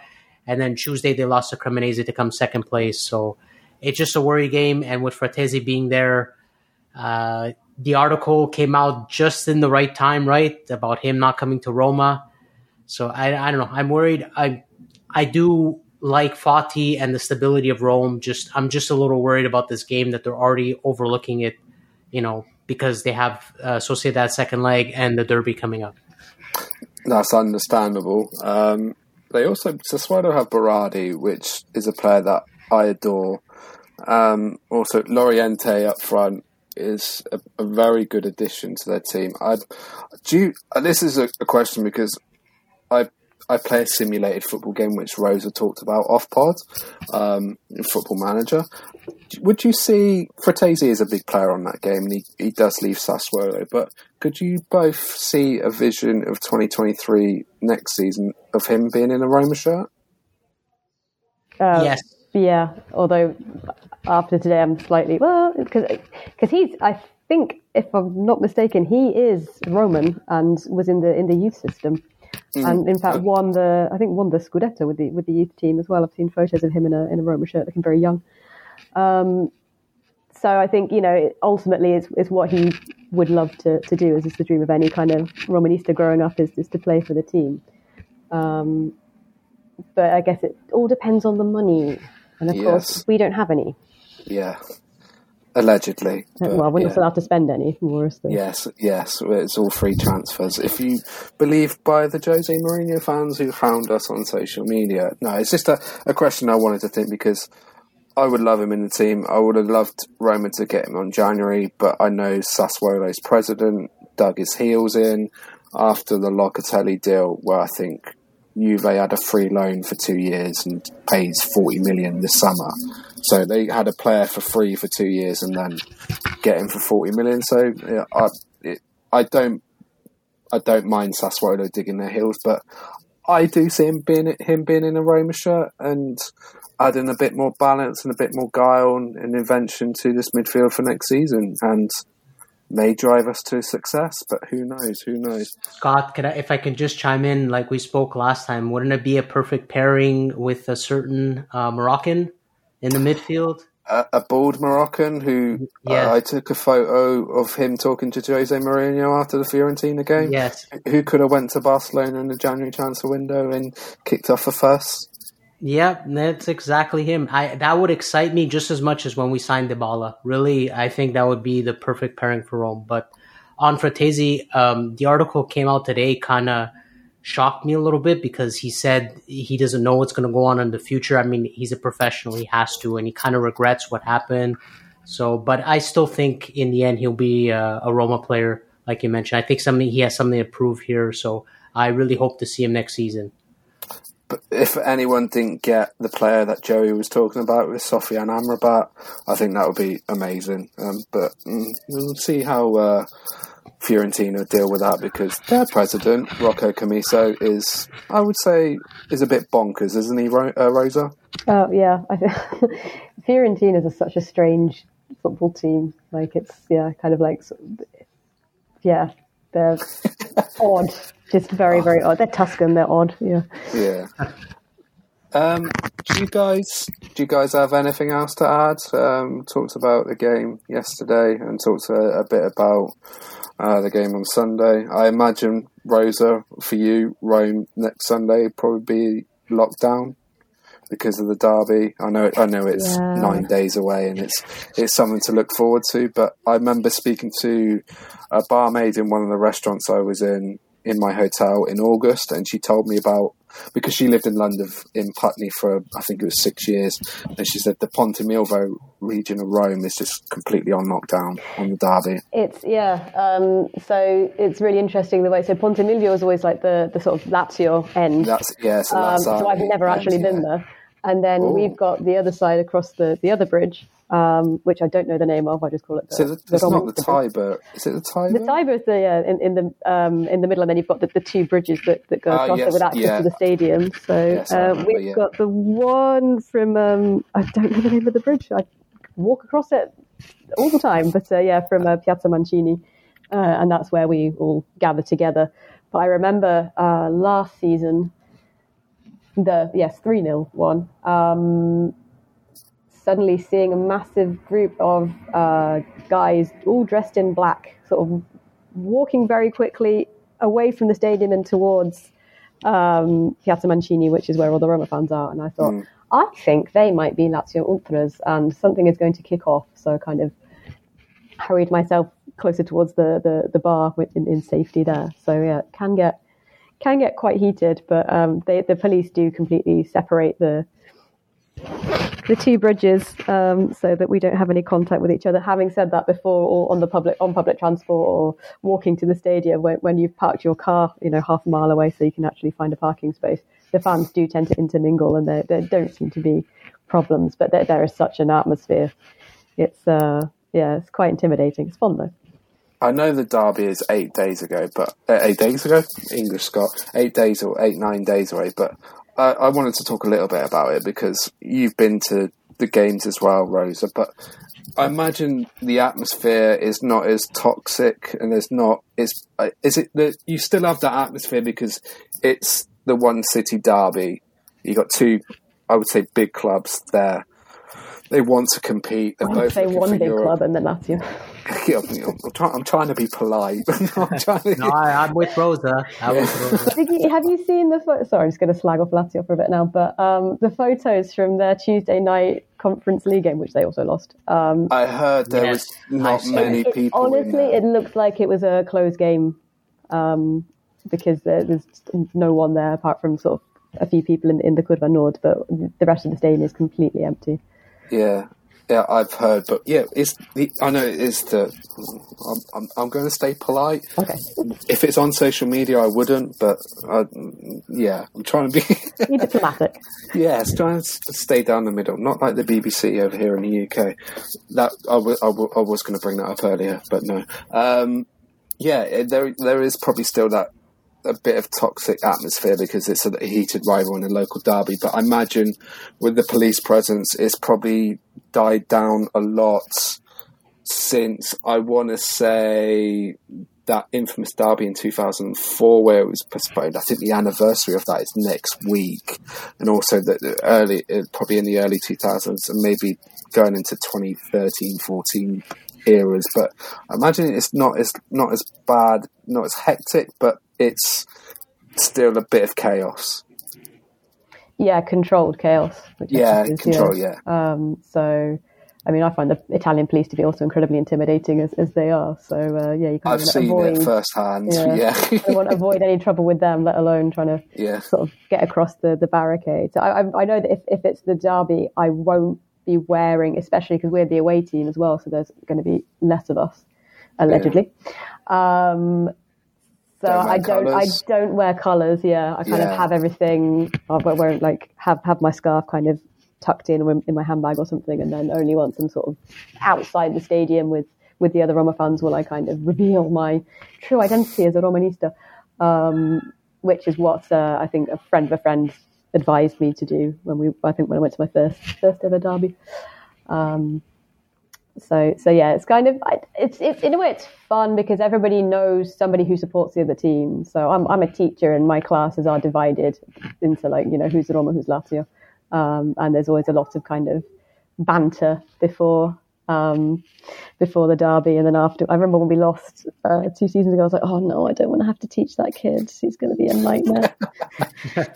And then Tuesday they lost to Cremonese to come second place. So it's just a worry game. And with Frattesi being there, uh, the article came out just in the right time, right, about him not coming to Roma. So I, I don't know. I'm worried. I I do like Fati and the stability of Rome. Just I'm just a little worried about this game that they're already overlooking it, you know, because they have uh, Sociedad second leg and the Derby coming up. That's understandable. Um, they also Sassuolo have Berardi, which is a player that I adore. Um, also, Laurienté up front is a, a, very good addition to their team. I do. You, this is a, a, question because I I play a simulated football game which Rosa talked about off pod, um, Football Manager. Would you see Frattesi is a big player on that game and he, he does leave Sassuolo, but could you both see a vision of 2023 next season of him being in a Roma shirt? Uh, yes. Yeah, although after today I'm slightly well because he's I think if I'm not mistaken he is Roman and was in the in the youth system. Mm. And in fact, won the I think won the Scudetto with the with the youth team as well. I've seen photos of him in a in a Roma shirt, looking very young. Um, so I think you know ultimately it's, it's what he would love to, to do. Is this the dream of any kind of Romanista growing up? Is is to play for the team. Um, but I guess it all depends on the money, and of yes. course we don't have any. Yeah, Allegedly. Uh, but, well, we're not allowed to spend any more. Yes, yes, it's all free transfers. If you believe by the Jose Mourinho fans who hound us on social media, no, it's just a, a question I wanted to think because I would love him in the team. I would have loved Roma to get him on January, but I know Sassuolo's president dug his heels in after the Locatelli deal, where I think Juve had a free loan for two years and pays 40 million this summer. So they had a player for free for two years and then get him for 40 million. So yeah, I, it, I don't, I don't mind Sassuolo digging their heels, but I do see him being him being in a Roma shirt and adding a bit more balance and a bit more guile and invention to this midfield for next season. And may drive us to success, but who knows? Who knows? Scott, I, if I can just chime in, like we spoke last time, wouldn't it be a perfect pairing with a certain uh, Moroccan in the midfield? A, a bald Moroccan who yeah. uh, I took a photo of him talking to Jose Mourinho after the Fiorentina game. Yes, who could have went to Barcelona in the January transfer window and kicked off a fuss. Yeah, that's exactly him. I that would excite me just as much as when we signed Dybala. Really, I think that would be the perfect pairing for Rome. But on Frattesi, um, the article came out today, kind of shocked me a little bit because he said he doesn't know what's going to go on in the future. I mean, he's a professional; he has to, and he kind of regrets what happened. So, but I still think in the end he'll be a, a Roma player, like you mentioned. I think something he has something to prove here. So, I really hope to see him next season But if anyone didn't get the player that Joey was talking about with Sofyan Amrabat, I think that would be amazing. Um, but mm, we'll see how uh, Fiorentina deal with that because their president Rocco Commisso is, I would say, is a bit bonkers, isn't he, Ro- uh, Rosa? Oh yeah, I think <laughs> Fiorentina is such a strange football team. Like it's yeah, kind of like yeah, they're <laughs> odd. Just very, very odd. They're Tuscan. They're odd. Yeah. Yeah. Um, do you guys do you guys have anything else to add? Um, talked about the game yesterday and talked a, a bit about uh, the game on Sunday. I imagine Rosa for you, Rome next Sunday probably be locked down because of the derby. I know I know it's yeah. nine days away and it's it's something to look forward to. But I remember speaking to a barmaid in one of the restaurants I was in in my hotel in August, and she told me about because she lived in London in Putney for I think it was six years, and she said the Ponte Milvio region of Rome is just completely on lockdown on the Derby. It's yeah, um, so it's really interesting the way. So Ponte Milvio is always like the the sort of Lazio end. That's yeah, so, um, so I've never actually end, been yeah. there. And then Ooh. we've got the other side across the, the other bridge, um, which I don't know the name of. I just call it. The, so the, it's not the Tiber. Is it the Tiber? The Tiber is the yeah, in, in the um, in the middle, and then you've got the, the two bridges that, that go ah, across uh, yes, it with access yeah. to the stadium. So yes, uh, remember, we've yeah. got the one from um, I don't know the name of the bridge. I walk across it all the time, but uh, yeah, from uh, Piazza Mancini, uh, and that's where we all gather together. But I remember uh, last season the yes three 0 one. Um, suddenly seeing a massive group of uh, guys all dressed in black, sort of walking very quickly away from the stadium and towards um, Piazza Mancini, which is where all the Roma fans are. And I thought, mm. I think they might be Lazio ultras, and something is going to kick off. So I kind of hurried myself closer towards the the, the bar in, in safety there. So yeah, it can get can get quite heated, but um, they, the police do completely separate the the two bridges um, so that we don't have any contact with each other. Having said that, before or on the public on public transport or walking to the stadium, when, when you've parked your car, you know, half a mile away, so you can actually find a parking space, the fans do tend to intermingle, and there, there don't seem to be problems. But there, there is such an atmosphere. It's uh, yeah, it's quite intimidating. It's fun though. I know the derby is eight days ago, but uh, eight days ago, English Scott, eight days or eight nine days away. But I, I wanted to talk a little bit about it because you've been to the games as well, Rosa. But I imagine the atmosphere is not as toxic, and there's not is uh, is it that you still have that atmosphere because it's the one city derby. You got two, I would say, big clubs there they want to compete. They're both say one big Europe. club and then that's you. I'm, trying, I'm, trying, to be polite. <laughs> <laughs> to... no, I, am with Rosa. I'm yeah. with Rosa. You, have you seen the? Fo- Sorry, I'm just going to slag off Lazio for a bit now. But um, the photos from their Tuesday night Conference League game, which they also lost. Um, I heard there Yes, was not I many it- it- people. honestly, it looks like it was a close game um, because there, there's no one there apart from sort of a few people in, in the Curva Nord, but the rest of the stadium is completely empty. Yeah, yeah, I've heard, but yeah, it's the. I know it is the. I'm, I'm, I'm going to stay polite. Okay, If it's on social media, I wouldn't, but I, yeah, I'm trying to be. <laughs> be diplomatic. yes, trying to stay down the middle, not like the BBC over here in the UK. That I wa- I was going to bring that up earlier, but no. Um, yeah, there there is probably still that a bit of toxic atmosphere because it's a heated rival in a local derby. But I imagine with the police presence, it's probably died down a lot since I want to say that infamous derby in 2004 where it was postponed. I think the anniversary of that is next week, and also that the early, uh, probably in the early 2000s, and maybe going into 2013, 14 eras. But I imagine it's not as not as bad, not as hectic, but it's still a bit of chaos. Yeah, controlled chaos. Yeah, is, control. Yeah, Um, so, I mean, I find the Italian police to be also incredibly intimidating as, as they are. So, uh, yeah, you kind I've of seen avoid, it firsthand. Yeah. <laughs> Yeah, I want to avoid any trouble with them, let alone trying to yeah. sort of get across the, the barricade. So I, I- I know that if, if it's the derby, I won't be wearing, especially because we're the away team as well, so there's going to be less of us, allegedly. Um, so Don't I don't, colours. I don't wear colours. Yeah, I kind Yeah. of have everything. I won't like have have my scarf kind of tucked in in my handbag or something, and then only once I'm sort of outside the stadium with with the other Roma fans will I kind of <laughs> reveal my true identity as a Romanista um, which is what uh, I think a friend of a friend advised me to do when we I think when I went to my first first ever derby. Um, so so yeah, it's kind of it's it's in a way it's fun because everybody knows somebody who supports the other team. So I'm I'm a teacher and my classes are divided into like you know who's Roma, who's Lazio, um, and there's always a lot of kind of banter before um, before the derby and then after. I remember when we lost uh, two seasons ago, I was like, oh no, I don't want to have to teach that kid. He's going to be a nightmare. <laughs>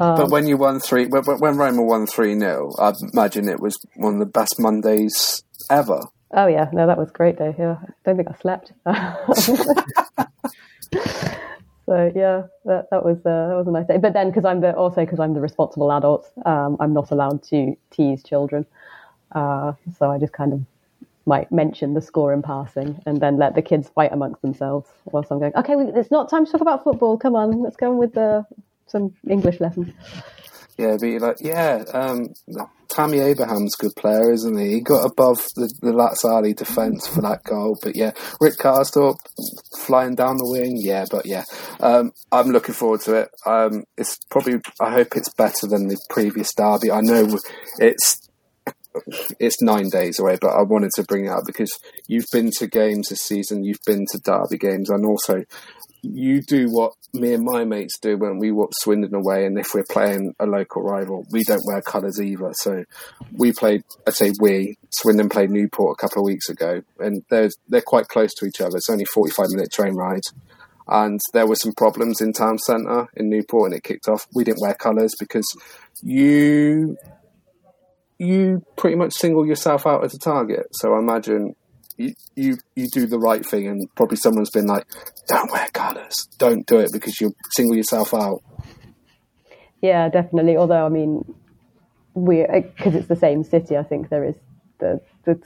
Um, But when you won three, when, when- Roma won three 0 I imagine it was one of the best Mondays ever. oh yeah, no, that was a great day. Yeah, I don't think I slept. <laughs> so yeah, that, that was uh, that was a nice day. But then, because I'm the also because I'm the responsible adult, um, I'm not allowed to tease children. Uh, so I just kind of might mention the score in passing and then let the kids fight amongst themselves whilst I'm going. Okay, we, it's not time to talk about football. Come on, let's go on with the some English lessons. Yeah, be like, yeah, um, Tammy Abraham's good player, isn't he? He got above the, the Lazzari defence for that goal. But yeah, Rick Karsdorp flying down the wing. Yeah, but yeah, um, I'm looking forward to it. Um, it's probably, I hope it's better than the previous derby. I know it's it's nine days away, but I wanted to bring it up because you've been to games this season, you've been to derby games, and also you do what me and my mates do when we watch Swindon away, and if we're playing a local rival, we don't wear colours either. So we played, I say we, Swindon played Newport a couple of weeks ago, and they're they're quite close to each other. It's only forty five minute train ride. And there were some problems in town centre in Newport, and it kicked off. We didn't wear colours because you you pretty much single yourself out as a target. So I imagine you, you you do the right thing, and probably someone's been like, "Don't wear colours, don't do it," because you single yourself out. Yeah, definitely. Although I mean, we because it's the same city, I think there is the the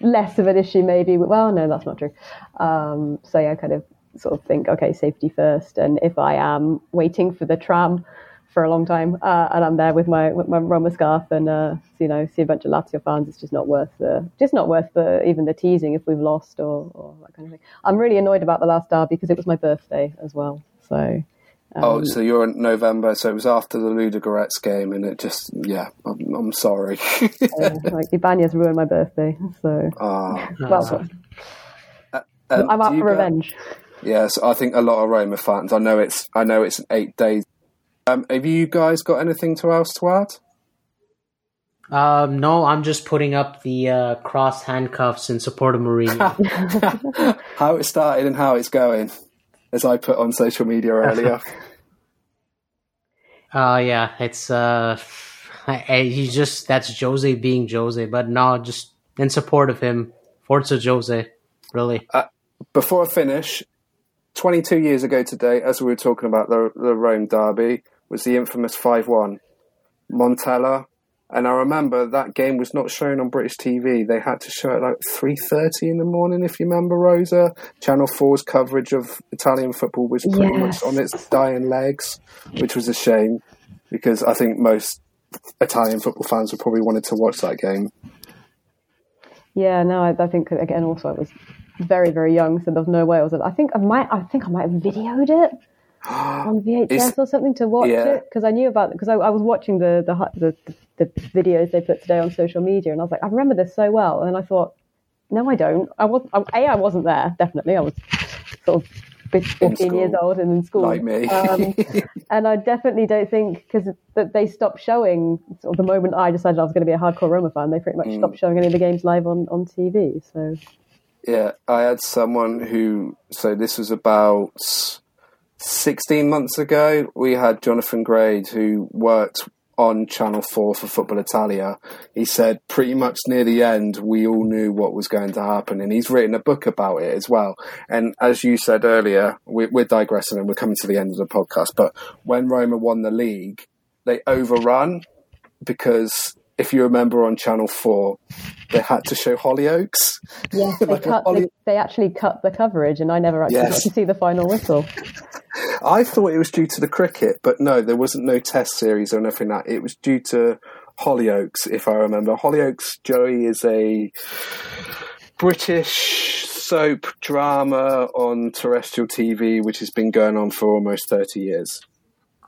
less of an issue maybe. Well, no, that's not true. Um, so yeah, I kind of sort of think, okay, safety first, and if I am waiting for the tram for a long time uh, and I'm there with my with my Roma scarf and uh, you know see a bunch of Lazio fans, it's just not worth the just not worth the even the teasing if we've lost or, or that kind of thing. I'm really annoyed about the last derby because it was my birthday as well. So. Um, oh, so you're in November, so it was after the Ludogorets game, and it just, yeah, I'm, I'm sorry. <laughs> uh, like Ibanez ruined my birthday, so oh, well, um, I'm out do you for go- revenge. Yes, I think a lot of Roma fans. I know it's, I know it's eight days. Um, have you guys got anything to else to add? Um, no, I'm just putting up the uh, cross handcuffs in support of Mourinho. <laughs> how it started and how it's going, as I put on social media earlier. <laughs> uh, yeah, it's uh, he's just that's Jose being Jose, but no, just in support of him. Forza Jose, really. Uh, before I finish, 22 years ago today, as we were talking about the, the Rome derby, was the infamous 5 1. Montella. And I remember that game was not shown on British TV. They had to show it like 3.30 in the morning, if you remember, Rosa. Channel 4's coverage of Italian football was pretty yes. much on its dying legs, which was a shame because I think most Italian football fans would probably wanted to watch that game. Yeah, no, I, I think again also I was very very young, so there's no way I was. I think I might I think I might have videoed it <gasps> on VHS or something to watch yeah. it because I knew about it because I, I, was watching the, the the, the videos they put today on social media and I was like I remember this so well and I thought no I don't I was a I wasn't there definitely I was sort of 15 years old and in school. Like me. um, <laughs> and I definitely don't think, because that they stopped showing, sort of the moment I decided I was going to be a hardcore Roma fan, they pretty much mm. stopped showing any of the games live on, on TV. So. Yeah, I had someone who, so this was about 16 months ago, we had Jonathan Grade who worked on Channel 4 for Football Italia, he said pretty much near the end, we all knew what was going to happen. And he's written a book about it as well. And as you said earlier, we're, we're digressing and we're coming to the end of the podcast. But when Roma won the league, they overrun because if you remember on Channel 4, they had to show Hollyoaks. Yes, <laughs> they, like cut, Holly- they, they, actually cut the coverage, and I never actually yes. got to see the final whistle. I thought it was due to the cricket, but no, there wasn't no test series or anything like that. It was due to Hollyoaks, if I remember. Hollyoaks, Joey, is a British soap drama on terrestrial TV, which has been going on for almost 30 years.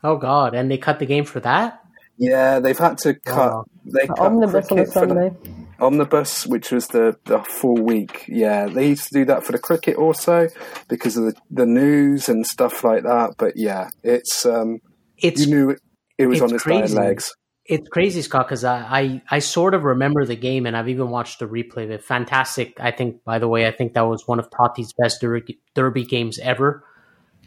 Oh, God. And they cut the game for that? Yeah, they've had to cut. Oh. They cut omnibus on a Sunday. Omnibus, which was the, the full week. Yeah, they used to do that for the cricket also because of the, the news and stuff like that. But yeah, it's um, it's you knew it, it was on its crazy. legs. It's crazy, Scott, because I, I, I sort of remember the game, and I've even watched the replay of it. Fantastic! I think, by the way, I think that was one of Totti's best derby, derby games ever.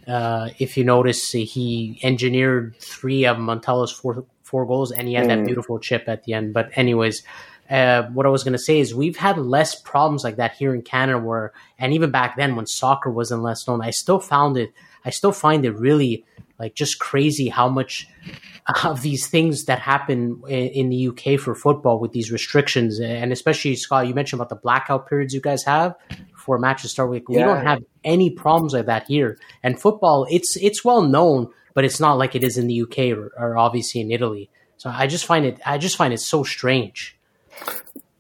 Uh, if you notice, he engineered three of Montella's four four goals, and he had mm. that beautiful chip at the end. But anyways, uh, what I was going to say is we've had less problems like that here in Canada, where and even back then when soccer wasn't less known, I still found it. I still find it really like just crazy how much <laughs> of these things that happen in, in the UK for football with these restrictions, and especially Scott, you mentioned about the blackout periods you guys have for matches start. Week. Yeah. We don't have any problems like that here, and football it's it's well known but it's not like it is in the UK or, or obviously in Italy. So I just find it I just find it so strange.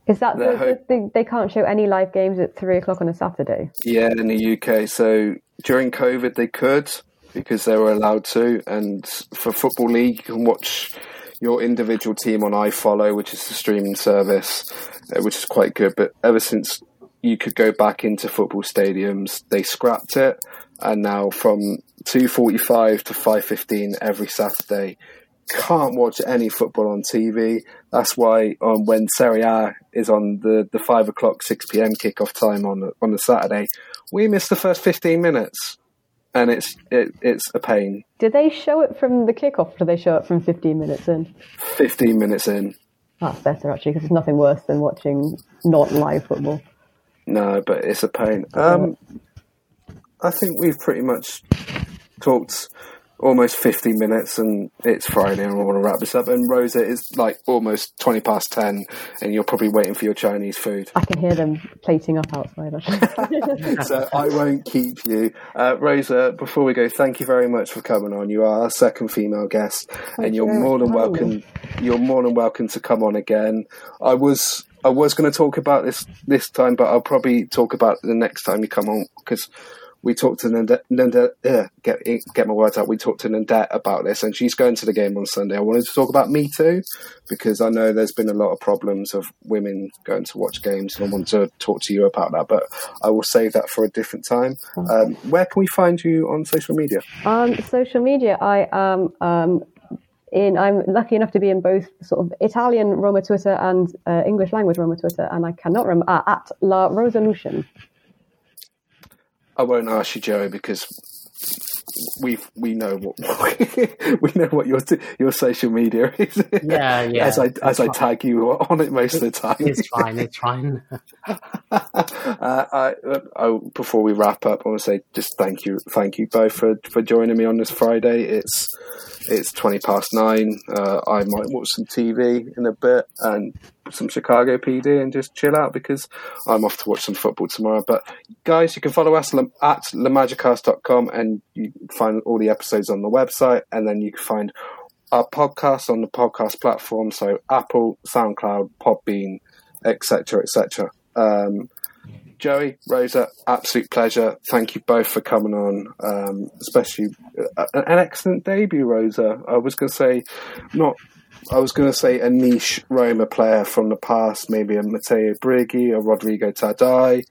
Is that the, the, they can't show any live games at three o'clock on a Saturday? Yeah, in the UK. So during COVID, they could because they were allowed to, and for football league, you can watch your individual team on iFollow, which is the streaming service, uh, which is quite good. But ever since you could go back into football stadiums, they scrapped it, and now from 2.45 to 5.15 every Saturday. Can't watch any football on TV. That's why um, when Serie A is on the, the 5 o'clock, 6 p.m. kickoff time on, on the Saturday, we miss the first 15 minutes. And it's it, it's a pain. Do they show it from the kickoff or do they show it from 15 minutes in? 15 minutes in. That's better actually because it's nothing worse than watching not live football. No, but it's a pain. Um, I think we've pretty much talked almost 50 minutes and it's Friday and I want to wrap this up. And Rosa, it's like almost 20 past 10 and you're probably waiting for your Chinese food. I can hear them plating up outside. <laughs> so I won't keep you. Uh, Rosa, before we go, thank you very much for coming on. You are our second female guest thank and you're you. more than welcome. You're more than welcome to come on again. I was I was going to talk about this this time, but I'll probably talk about the next time you come on because we talked to Nanda, Nanda uh, get get my words out. We talked to Nandette about this, and she's going to the game on Sunday. I wanted to talk about Me Too because I know there's been a lot of problems of women going to watch games, and I want to talk to you about that. But I will save that for a different time. Um, where can we find you on social media? On social media, I am. Um, in, I'm lucky enough to be in both sort of Italian Roma Twitter and uh, English language Roma Twitter, and I cannot remember uh, at La Resolution. I won't ask you, Joey, because we we know what <laughs> we know what your your social media is. Yeah, yeah. As I as I tag you on it most of the time. It's fine. It's fine. <laughs> <laughs> uh, I, I, before we wrap up, I want to say just thank you, thank you both for, for joining me on this Friday. It's it's twenty past nine. Uh, I might watch some TV in a bit and some Chicago PD and just chill out because I'm off to watch some football tomorrow. But guys, you can follow us at lamagicast.com and you find all the episodes on the website, and then you can find our podcast on the podcast platform, so Apple, SoundCloud, Podbean, etc., etc. Um, Joey, Rosa, absolute pleasure. Thank you both for coming on, um, especially uh, an excellent debut, Rosa. I was going to say, not, I was going to say a niche Roma player from the past, maybe a Matteo Brighi or Rodrigo Taddei.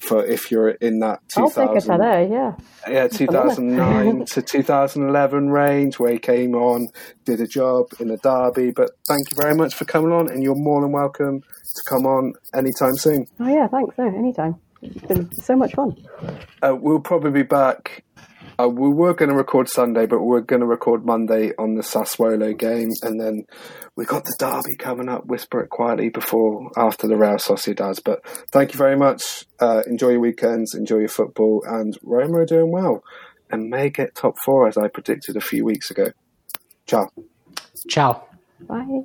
For if you're in that 2000, I'll take a Taddei, yeah, yeah, 2009 to 2011 range where he came on, did a job in the derby. But thank you very much for coming on, and you're more than welcome to come on anytime soon. Oh yeah, thanks. No, anytime. It's been so much fun. Uh, we'll probably be back. Uh, we were going to record Sunday, but we're going to record Monday on the Sassuolo game, and then we got the derby coming up. Whisper it quietly before after the Real Sociedad. But thank you very much. Uh, enjoy your weekends, enjoy your football, and Roma are doing well and may get top four as I predicted a few weeks ago. Ciao. Ciao. Bye.